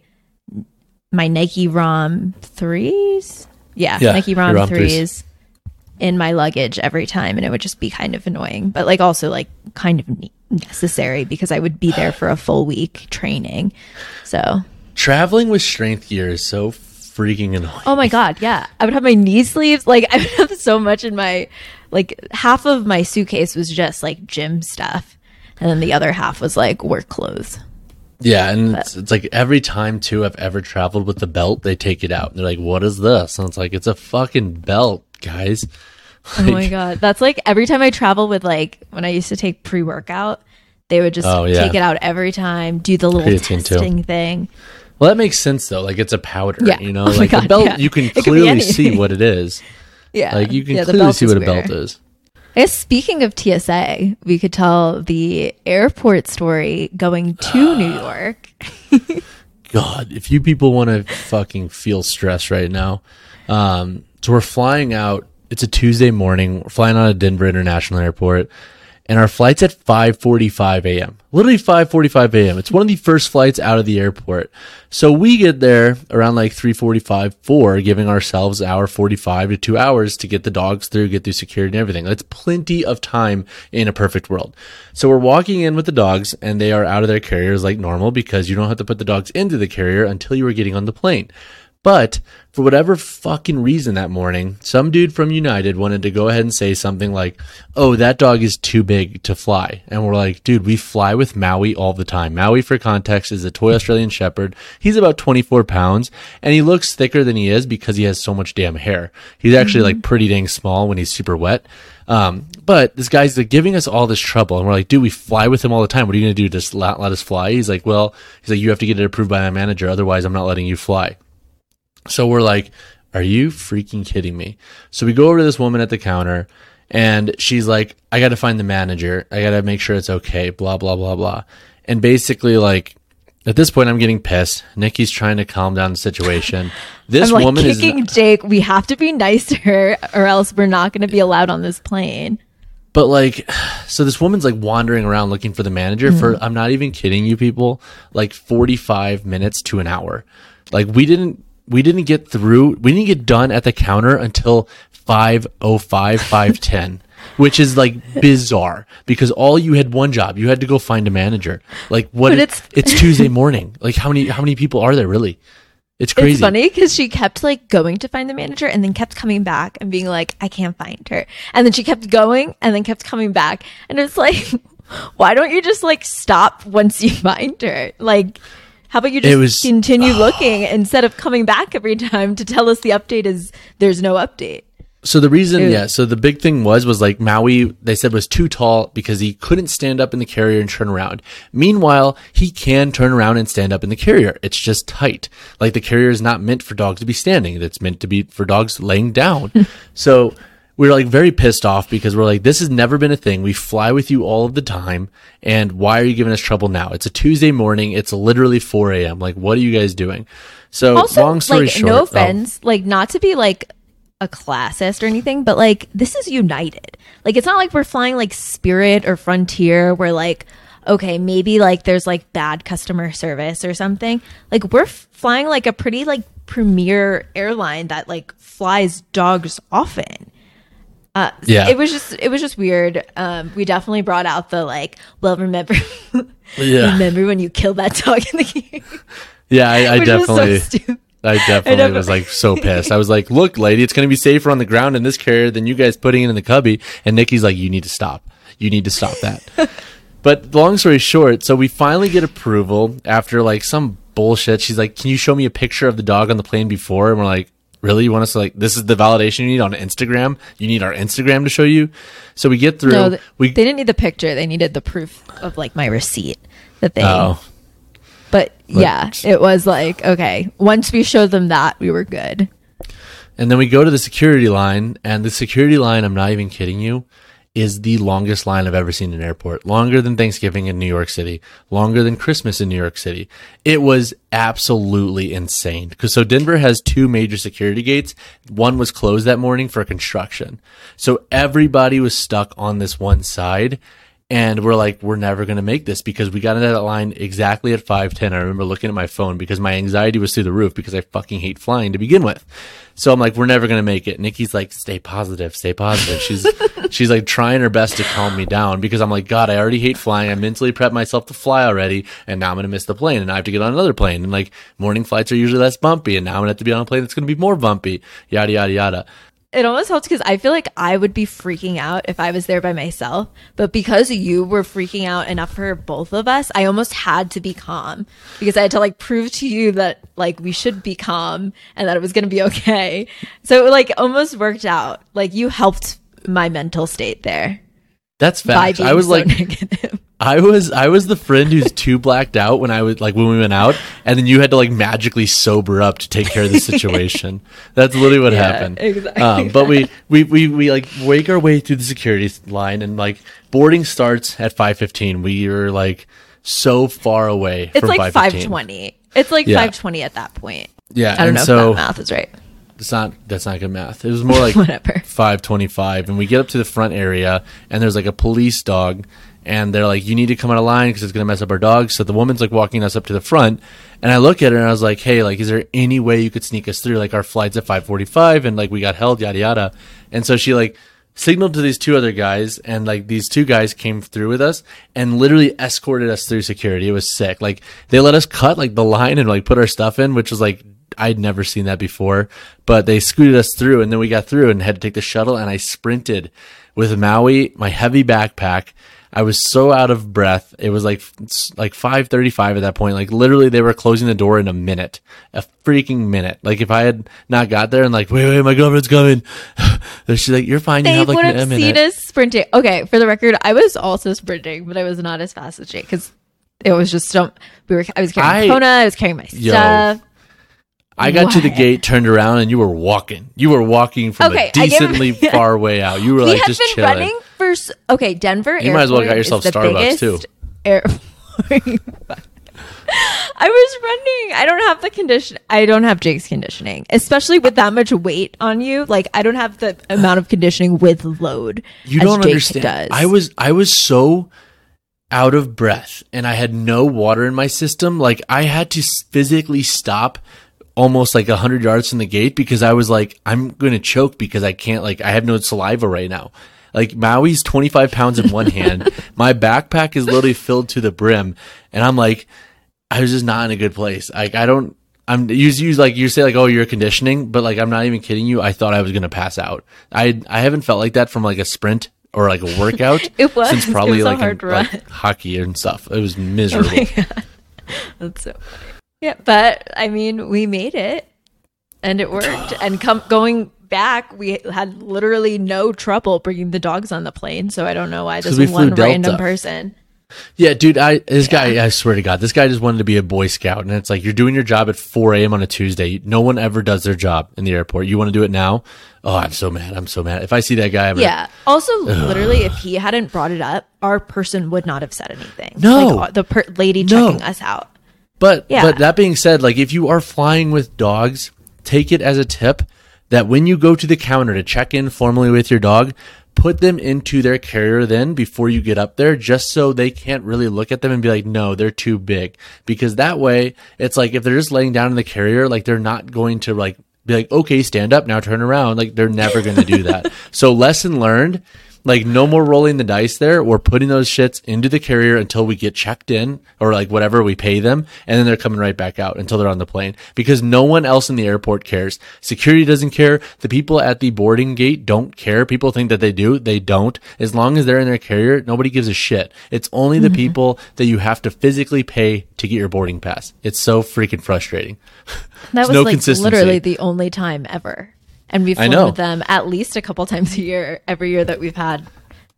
my Nike ROM threes. Yeah, Yeah, Nike ROM, ROM threes. threes in my luggage every time and it would just be kind of annoying but like also like kind of ne- necessary because i would be there for a full week training so Traveling with strength gear is so freaking annoying. oh my god yeah i would have my knee sleeves like *laughs* i would have so much in my like half of my suitcase was just like gym stuff and then the other half was like work clothes Yeah, and it's, it's like every time too I've ever traveled with the belt, they take it out. And they're like, "What is this?" And it's like, "It's a fucking belt, guys." *laughs* oh my god that's like every time i travel with like when i used to take pre-workout they would just Oh, yeah. take it out every time do the little Creatine, too. thing Well, that makes sense though. Like it's a powder, Yeah. you know. *laughs* Oh like the belt, yeah. you can clearly see what it is. *laughs* yeah Like you can Yeah, clearly see what a belt is. I guess speaking of TSA, we could tell the airport story going to New York. *laughs* God, if you people want to fucking feel stress right now, um, so we're flying out. It's a Tuesday morning. We're flying out of Denver International Airport, and our flight's at 5:45 a.m. Literally 5:45 a.m. It's one of the first flights out of the airport. So we get there around like 3:45, 4, giving ourselves hour 45 to two hours to get the dogs through, get through security and everything. That's plenty of time in a perfect world. So we're walking in with the dogs, and they are out of their carriers like normal because you don't have to put the dogs into the carrier until you are getting on the plane. But for whatever fucking reason that morning, some dude from United wanted to go ahead and say something like, Oh, that dog is too big to fly. And we're like, dude, we fly with Maui all the time. Maui, for context, is a toy Australian Shepherd. He's about 24 pounds and he looks thicker than he is because he has so much damn hair. He's actually like pretty dang small when he's super wet. Um, but this guy's like giving us all this trouble, and we're like, dude, we fly with him all the time. What are you gonna do? Just let, let us fly? He's like, well, he's like, you have to get it approved by my manager, otherwise, I'm not letting you fly. So we're like, are you freaking kidding me? So we go over to this woman at the counter and she's like, I got to find the manager. I got to make sure it's okay, blah, blah, blah, blah. And basically, like, at this point, I'm getting pissed. Nikki's trying to calm down the situation. *laughs* This like woman is. kicking Jake. We have to be nice to her, *laughs* or else we're not going to be allowed on this plane. But like, *sighs* so this woman's like wandering around looking for the manager for, mm-hmm. I'm not even kidding you people, like 45 minutes to an hour. Like we didn't, we didn't get through, we didn't get done at the counter until 505, 510. *laughs* Which is like bizarre because all you had one job. You had to go find a manager. Like what? But it's, it's- it's Tuesday morning. Like how many, how many people are there really? It's crazy. It's funny because she kept like going to find the manager and then kept coming back and being like, I can't find her. And then she kept going and then kept coming back. And it's like, *laughs* why don't you just like stop once you *laughs* find her? Like, how about you just was- continue *sighs* looking instead of coming back every time to tell us the update is there's no update? So the reason, yeah, so the big thing was, was like Maui, they said was too tall because he couldn't stand up in the carrier and turn around. Meanwhile, he can turn around and stand up in the carrier. It's just tight. Like the carrier is not meant for dogs to be standing. It's meant to be for dogs laying down. *laughs* so we were like very pissed off because we're like, this has never been a thing. We fly with you all of the time. And why are you giving us trouble now? It's a Tuesday morning. It's literally 4 a.m. Like, what are you guys doing? So Also, long story like, short. no oh, offense, like, not to be like a classist or anything, but like, this is United. Like, it's not like we're flying like Spirit or Frontier where like, okay, maybe like there's like bad customer service or something. Like, we're f- flying like a pretty like premier airline that like flies dogs often. Uh, Yeah. it was just it was just weird. Um, we definitely brought out the like, well, remember, Yeah. *laughs* remember when you killed that dog in the game? yeah, I, I definitely. so. I definitely definitely- was like so pissed. I was like, "Look, lady, it's going to be safer on the ground in this carrier than you guys putting it in the cubby." And Nikki's like, "You need to stop. You need to stop that." *laughs* but long story short, so we finally get approval after like some bullshit. She's like, "Can you show me a picture of the dog on the plane before?" And we're like, really? You want us to like, this is the validation you need on Instagram? You need our Instagram to show you? So we get through. No, th- we, they didn't need the picture. They needed the proof of like my receipt that they. oh, But yeah, it was like okay. Once we showed them that, we were good. And then we go to the security line, and the security line, I'm not even kidding you, is the longest line I've ever seen in an airport. Longer than Thanksgiving in New York City, longer than Christmas in New York City. It was absolutely insane. Cause so Denver has two major security gates. One was closed that morning for construction. So everybody was stuck on this one side. And we're like, we're never going to make this because we got into that line exactly at 510. I remember looking at my phone because my anxiety was through the roof because I fucking hate flying to begin with. So I'm like, we're never going to make it. Nikki's like, stay positive, stay positive. She's, *laughs* she's like trying her best to calm me down because I'm like, God, I already hate flying. I mentally prepped myself to fly already. And now I'm going to miss the plane and I have to get on another plane. And like morning flights are usually less bumpy. And now I'm going to have to be on a plane that's going to be more bumpy. Yada, yada, yada. It almost helped because I feel like I would be freaking out if I was there by myself. But because you were freaking out enough for both of us, I almost had to be calm because I had to like prove to you that like we should be calm and that it was going to be okay. So it like almost worked out. Like you helped my mental state there That's by facts. I was so like, *laughs* negative. I was I was the friend who's too blacked out when I was like when we went out, and then you had to like magically sober up to take care of the *laughs* situation. That's literally what Yeah, happened. exactly. Um, but we, we we we like wake our way through the security line, and like boarding starts at five fifteen. We are like so far away. It's from like 520. It's like Yeah. 520 at that point. Yeah, I don't and know so if that math is right. it's not that's not good math. It was more *laughs* like Whatever. five twenty five, and we get up to the front area, and there's like a police dog, and they're like, "You need to come out of line because it's gonna mess up our dogs." So the woman's like walking us up to the front, and I look at her and I was like, "Hey, like, is there any way you could sneak us through? Like, our flight's at five forty five, and like we got held, yada yada." And so she like signaled to these two other guys, and like these two guys came through with us and literally escorted us through security. It was sick. Like they let us cut like the line and like put our stuff in, which was like I'd never seen that before, but they scooted us through and then we got through and had to take the shuttle and I sprinted with Maui, my heavy backpack. I was so out of breath. It was like like 5:35 at that point. Like literally they were closing the door in a minute. A freaking minute. Like if I had not got there and like, "Wait, wait, my girlfriend's coming." *sighs* She's like, "You're fine. You have like a minute." seen us sprinting. Okay, for the record, I was also sprinting, but I was not as fast as Jake because it was just so we were. I was carrying I- Kona. I was carrying my Yo. stuff. I got to the gate, turned around, and you were walking. You were walking from Okay, a give him- *laughs* decently far way out. You were we like just been chilling. running for okay. Denver. You might as well got yourself Starbucks, too. Airport. *laughs* I was running. I don't have the condition. I don't have Jake's conditioning, especially with that much weight on you. Like I don't have the amount of conditioning with load. You don't Jake understand. Does. I was I was so out of breath and I had no water in my system. Like I had to physically stop almost like 100 yards from the gate because I was like I'm going to choke because I can't like I have no saliva right now. Like Maui's 25 pounds in one hand. *laughs* My backpack is literally filled to the brim and I'm like I was just not in a good place. Like I don't I'm you use like you say like oh you're conditioning, but like I'm not even kidding you. I thought I was gonna pass out. I I haven't felt like that from like a sprint or like a workout *laughs* It was. since probably was like, in. Oh like hockey and stuff. It was *laughs* oh miserable. That's so funny. Yeah, but I mean, we made it, and it worked. *sighs* and come going back, we had literally no trouble bringing the dogs on the plane. So I don't know why this one random person. yeah, dude. I this guy. I swear to God, this guy just wanted to be a boy scout, and it's like you're doing your job at 4 a.m. on a Tuesday. No one ever does their job in the airport. You want to do it now? Oh, I'm so mad. I'm so mad. If I see that guy, I'm like, Yeah. Also, literally, if he hadn't brought it up, our person would not have said anything. No. like, uh, the per- lady No. checking us out. But Yeah. but that being said, like if you are flying with dogs, take it as a tip that when you go to the counter to check in formally with your dog, put them into their carrier then before you get up there just so they can't really look at them and be like, "No, they're too big." Because that way, it's like if they're just laying down in the carrier, like they're not going to like be like, "Okay, stand up, now turn around." Like they're never going to do that. *laughs* so lesson learned, Like no more rolling the dice there. We're putting those shits into the carrier until we get checked in or like whatever we pay them. And then they're coming right back out until they're on the plane because no one else in the airport cares. Security doesn't care. The people at the boarding gate don't care. People think that they do. They don't. As long as they're in their carrier, nobody gives a shit. It's only the mm-hmm. people that you have to physically pay to get your boarding pass. It's so freaking frustrating. That was no like literally the only time ever. And we've flown with them at least a couple times a year every year that we've had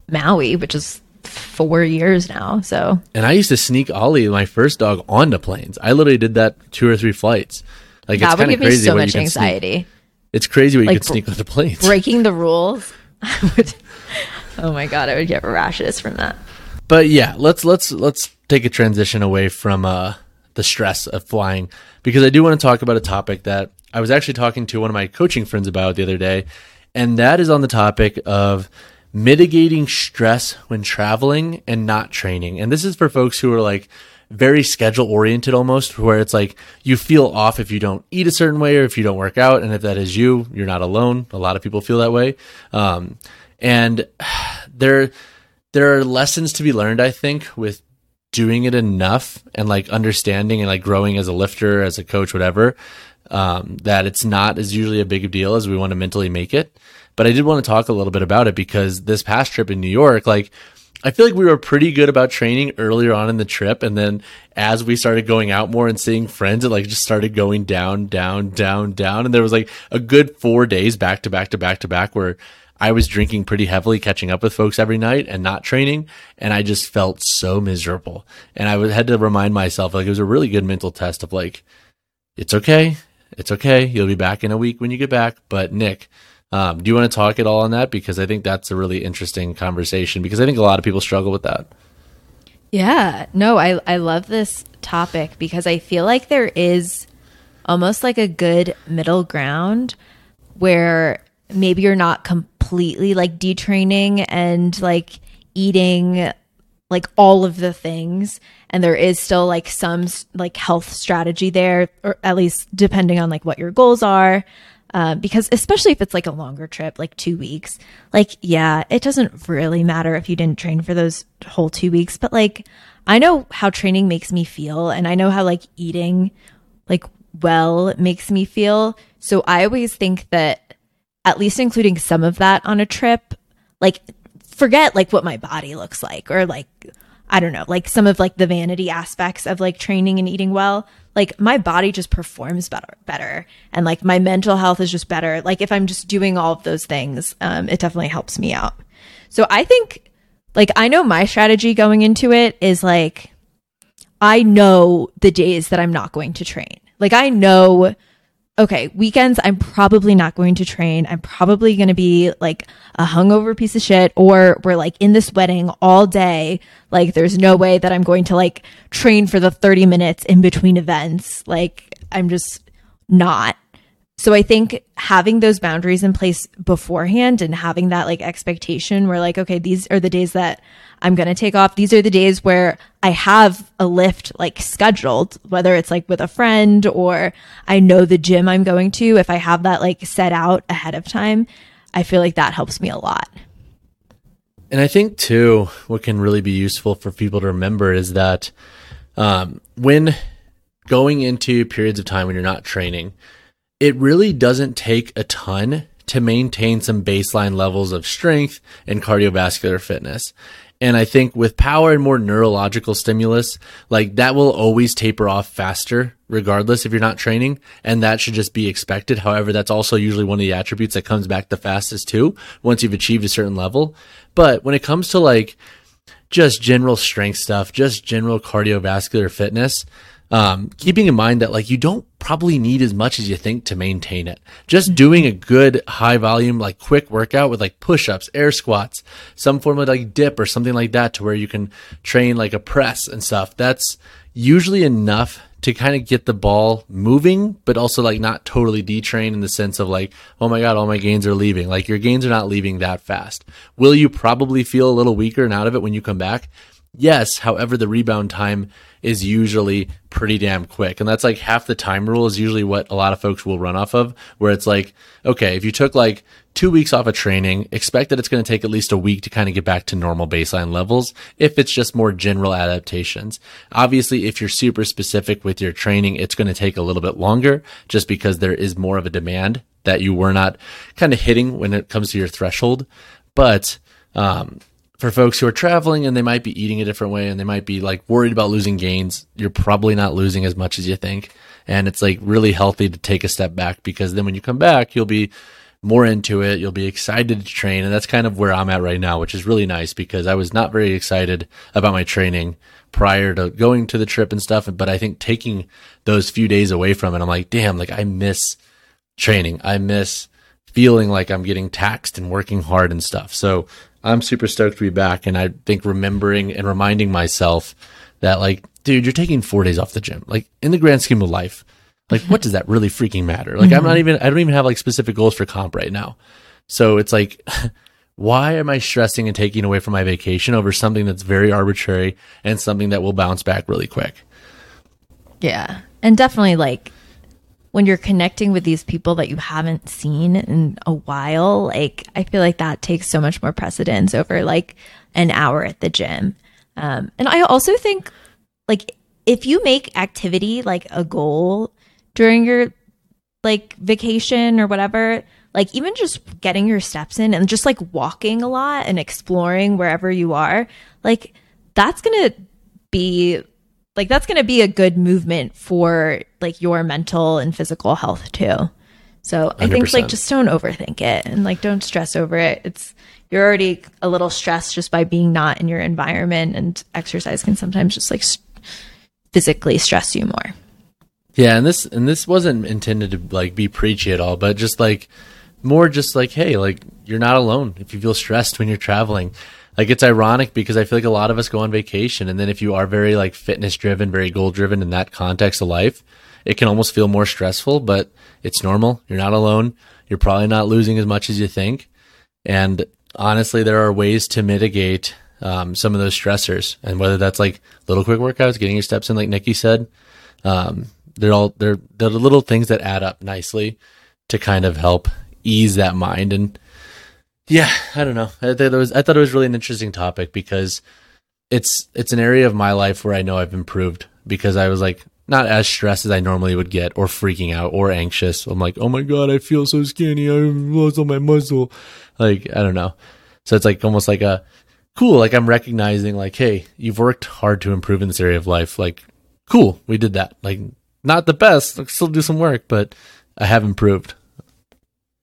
Maui, which is four years now. So And I used to sneak Ollie, my first dog, onto planes. I literally did that two or three flights. Like that it's would give me so much can sneak. anxiety. It's crazy what you could sneak onto planes. Breaking the rules. *laughs* *laughs* Would, oh my god, I would get rashes from that. But yeah, let's let's let's take a transition away from uh, the stress of flying because I do want to talk about a topic that I was actually talking to one of my coaching friends about the other day, and that is on the topic of mitigating stress when traveling and not training. And this is for folks who are like very schedule oriented almost, where it's like you feel off if you don't eat a certain way or if you don't work out. And if that is you, you're not alone. A lot of people feel that way. Um, and *sighs* there, there are lessons to be learned, I think, with doing it enough and like understanding and like growing as a lifter, as a coach, whatever, um, that it's not as usually a big deal as we want to mentally make it. But I did want to talk a little bit about it because this past trip in New York, like, I feel like we were pretty good about training earlier on in the trip. And then as we started going out more and seeing friends, it like just started going down, down, down, down. And there was like a good four days back to back to back to back where I was drinking pretty heavily, catching up with folks every night and not training. And I just felt so miserable. And I had to remind myself, like, it was a really good mental test of like, it's okay. It's okay. You'll be back in a week when you get back. But Nick, um, do you want to talk at all on that? Because I think that's a really interesting conversation because I think a lot of people struggle with that. Yeah, no, I I love this topic because I feel like there is almost like a good middle ground where maybe you're not completely like detraining and like eating like all of the things and there is still like some like health strategy there or at least depending on like what your goals are. Uh, because especially if it's like a longer trip like two weeks like yeah it doesn't really matter if you didn't train for those whole two weeks. But like i know how training makes me feel and i know how like eating like well makes me feel. So i always think that at least including some of that on a trip like forget like what my body looks like or like I don't know, like some of like the vanity aspects of like training and eating well. Like my body just performs better better and like my mental health is just better. Like if I'm just doing all of those things, um it definitely helps me out. So I think like I know my strategy going into it is like I know the days that I'm not going to train. Like I know okay, weekends, I'm probably not going to train. I'm probably going to be like a hungover piece of shit, or we're like in this wedding all day. Like, there's no way that I'm going to like train for the 30 minutes in between events. Like, I'm just not. So I think having those boundaries in place beforehand and having that like expectation where like, okay, these are the days that I'm going to take off. These are the days where I have a lift like scheduled, whether it's like with a friend or I know the gym I'm going to. If I have that like set out ahead of time, I feel like that helps me a lot. And I think too, what can really be useful for people to remember is that um, when going into periods of time when you're not training, it really doesn't take a ton to maintain some baseline levels of strength and cardiovascular fitness. And I think with power and more neurological stimulus, like that will always taper off faster, regardless if you're not training. And that should just be expected. However, that's also usually one of the attributes that comes back the fastest too, once you've achieved a certain level. But when it comes to like just general strength stuff, just general cardiovascular fitness, um, keeping in mind that like you don't probably need as much as you think to maintain it. Just doing a good high volume, like quick workout with like push ups, air squats, some form of like dip or something like that to where you can train like a press and stuff. That's usually enough to kind of get the ball moving, but also like not totally detrain in the sense of like, oh my God, all my gains are leaving. Like your gains are not leaving that fast. Will you probably feel a little weaker and out of it when you come back? Yes, however, the rebound time is usually pretty damn quick. And that's like half the time rule is usually what a lot of folks will run off of, where it's like, okay, if you took like two weeks off of training, expect that it's going to take at least a week to kind of get back to normal baseline levels if it's just more general adaptations. Obviously, if you're super specific with your training, it's going to take a little bit longer just because there is more of a demand that you were not kind of hitting when it comes to your threshold. But, um, for folks who are traveling and they might be eating a different way and they might be like worried about losing gains, you're probably not losing as much as you think. And it's like really healthy to take a step back because then when you come back, you'll be more into it. You'll be excited to train. And that's kind of where I'm at right now, which is really nice because I was not very excited about my training prior to going to the trip and stuff. But I think taking those few days away from it, I'm like, damn, like I miss training. I miss feeling like I'm getting taxed and working hard and stuff. So I'm super stoked to be back. And I think remembering and reminding myself that like, dude, you're taking four days off the gym. Like in the grand scheme of life, like what does that really freaking matter? Like I'm not mm-hmm. even, I don't even have like specific goals for comp right now. So it's like, *laughs* why am I stressing and taking away from my vacation over something that's very arbitrary and something that will bounce back really quick? Yeah. And definitely like when you're connecting with these people that you haven't seen in a while, like I feel like that takes so much more precedence over like an hour at the gym. Um, and I also think like if you make activity like a goal during your like vacation or whatever, like even just getting your steps in and just like walking a lot and exploring wherever you are, like that's going to be like that's going to be a good movement for like your mental and physical health too. So I think like just don't overthink it and like don't stress over it. It's you're already a little stressed just by being not in your environment and exercise can sometimes just like s physically stress you more. Yeah, and this and this wasn't intended to like be preachy at all, but just like more just like, hey, like you're not alone if you feel stressed when you're traveling. Like it's ironic because I feel like a lot of us go on vacation and then if you are very like fitness driven, very goal driven in that context of life, it can almost feel more stressful, but it's normal. You're not alone. You're probably not losing as much as you think. And honestly, there are ways to mitigate um, some of those stressors. And whether that's like little quick workouts, getting your steps in, like Nikki said, um, they're all they're they're the little things that add up nicely to kind of help ease that mind. And yeah, I don't know. I thought it was I thought it was really an interesting topic because it's it's an area of my life where I know I've improved because I was like not as stressed as I normally would get or freaking out or anxious. I'm like, oh my god, I feel so skinny. I lost all my muscle. Like I don't know. So it's like almost like a cool. Like I'm recognizing like, hey, you've worked hard to improve in this area of life. Like cool, we did that. Like not the best. Like, still do some work, but I have improved.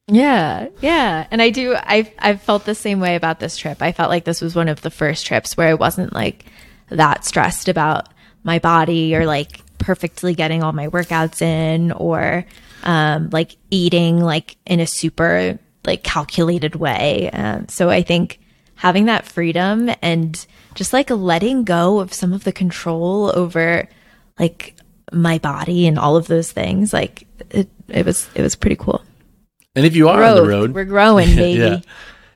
Yeah, yeah. And I do I I've felt the same way about this trip. I felt like this was one of the first trips where I wasn't like that stressed about my body or like perfectly getting all my workouts in or um like eating like in a super like calculated way. Um, so I think having that freedom and just like letting go of some of the control over like my body and all of those things like it, it was it was pretty cool And if you are on the road, we're growing, *laughs* baby. yeah.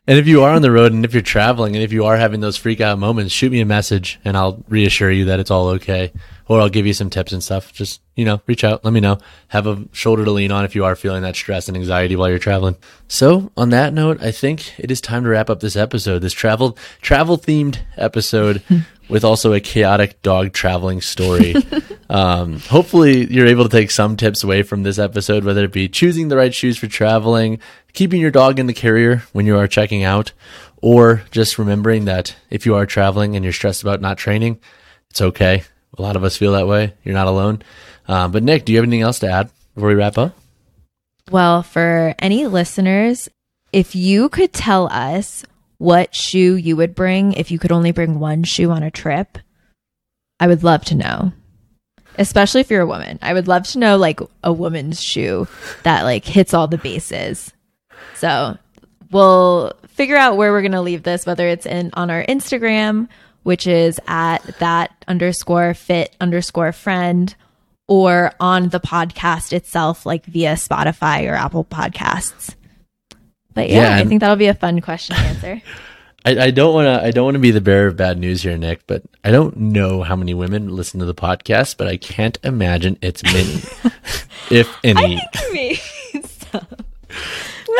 And if you are on the road and if you're traveling and if you are having those freak out moments, shoot me a message and I'll reassure you that it's all okay. Or I'll give you some tips and stuff. Just, you know, reach out, let me know. Have a shoulder to lean on if you are feeling that stress and anxiety while you're traveling. So on that note, I think it is time to wrap up this episode, this travel, travel themed episode *laughs* with also a chaotic dog traveling story. *laughs* um, hopefully you're able to take some tips away from this episode, whether it be choosing the right shoes for traveling, keeping your dog in the carrier when you are checking out, or just remembering that if you are traveling and you're stressed about not training, it's okay. A lot of us feel that way. You're not alone. Um, but Nick, do you have anything else to add before we wrap up? Well, for any listeners, if you could tell us what shoe you would bring if you could only bring one shoe on a trip, I would love to know. Especially if you're a woman. I would love to know like a woman's shoe that like hits all the bases. So, we'll figure out where we're going to leave this whether it's in on our Instagram, which is at that underscore fit underscore friend or on the podcast itself, like via Spotify or Apple Podcasts. But yeah, Yeah, I think that'll be a fun question to answer. *laughs* I, I don't want to. I don't want to be the bearer of bad news here, Nick. But I don't know how many women listen to the podcast, but I can't imagine it's many, *laughs* if any. Maybe *laughs* some.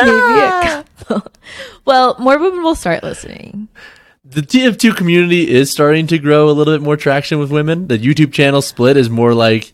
Ah! Maybe a couple. Well, more women will start listening. the TF2 community is starting to grow a little bit more traction with women. The YouTube channel split is more like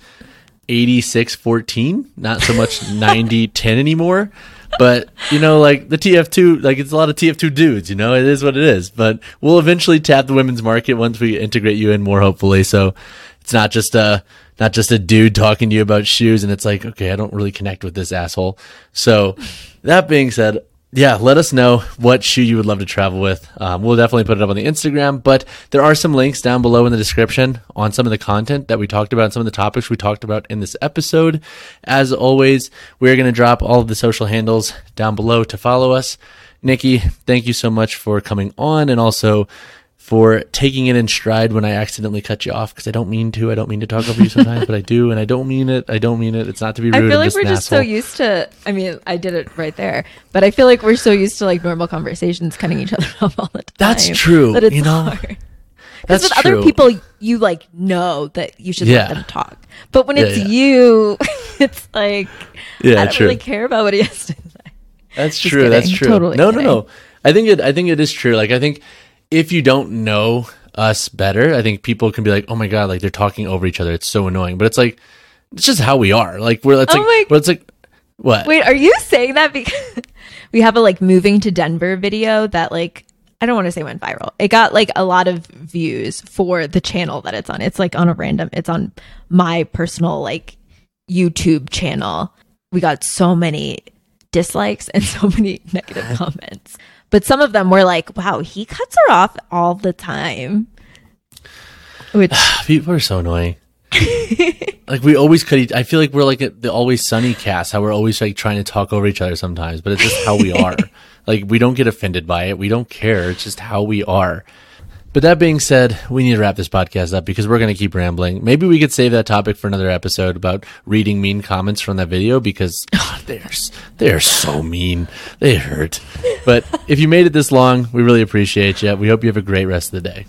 86 14, not so much *laughs* 90 10 anymore. But, you know, like the TF2, like it's a lot of TF2 dudes, you know, it is what it is. But we'll eventually tap the women's market once we integrate you in more, hopefully. So it's not just a, not just a dude talking to you about shoes and it's like, okay, I don't really connect with this asshole. So that being said, yeah, let us know what shoe you would love to travel with. Um, we'll definitely put it up on the Instagram, but there are some links down below in the description on some of the content that we talked about, some of the topics we talked about in this episode. As always, we're going to drop all of the social handles down below to follow us. Nikki, thank you so much for coming on and also for taking it in stride when I accidentally cut you off because I don't mean to. I don't mean to talk over you sometimes, but I do, and I don't mean it. I don't mean it. It's not to be rude. I feel like just we're just so used to. I mean, I did it right there, but I feel like we're so used to like normal conversations, cutting each other *laughs* off all the time. That's true, That it's you know? hard. That's Because with true. other people, you like know that you should Yeah. let them talk, but when Yeah, it's yeah. you, *laughs* it's like Yeah, I don't true. really care about what he has to say. That's Just true. That's true. Totally no, no, kidding. no. I think it. I think it is true. Like I think if you don't know us better, I think people can be like, "Oh my god!" Like they're talking over each other. It's so annoying. But it's like it's just how we are. Like we're. It's Oh like. my- Well, it's like what? Wait, are you saying that because *laughs* we have a like moving to Denver video that like I don't want to say went viral. It got like a lot of views for the channel that it's on. It's like on a random it's on my personal like YouTube channel. We got so many dislikes and *laughs* so many negative *laughs* comments. But some of them were like, "Wow, he cuts her off all the time." Which *sighs* People are so annoying. *laughs* like we always cut. Each, I feel like we're like a, the always sunny cast. How we're always like trying to talk over each other sometimes, but it's just how we *laughs* are. like we don't get offended by it. We don't care. It's just how we are. But that being said, we need to wrap this podcast up because we're going to keep rambling. Maybe we could save that topic for another episode about reading mean comments from that video because *laughs* they're they're so mean. They hurt. But if you made it this long, we really appreciate you. We hope you have a great rest of the day.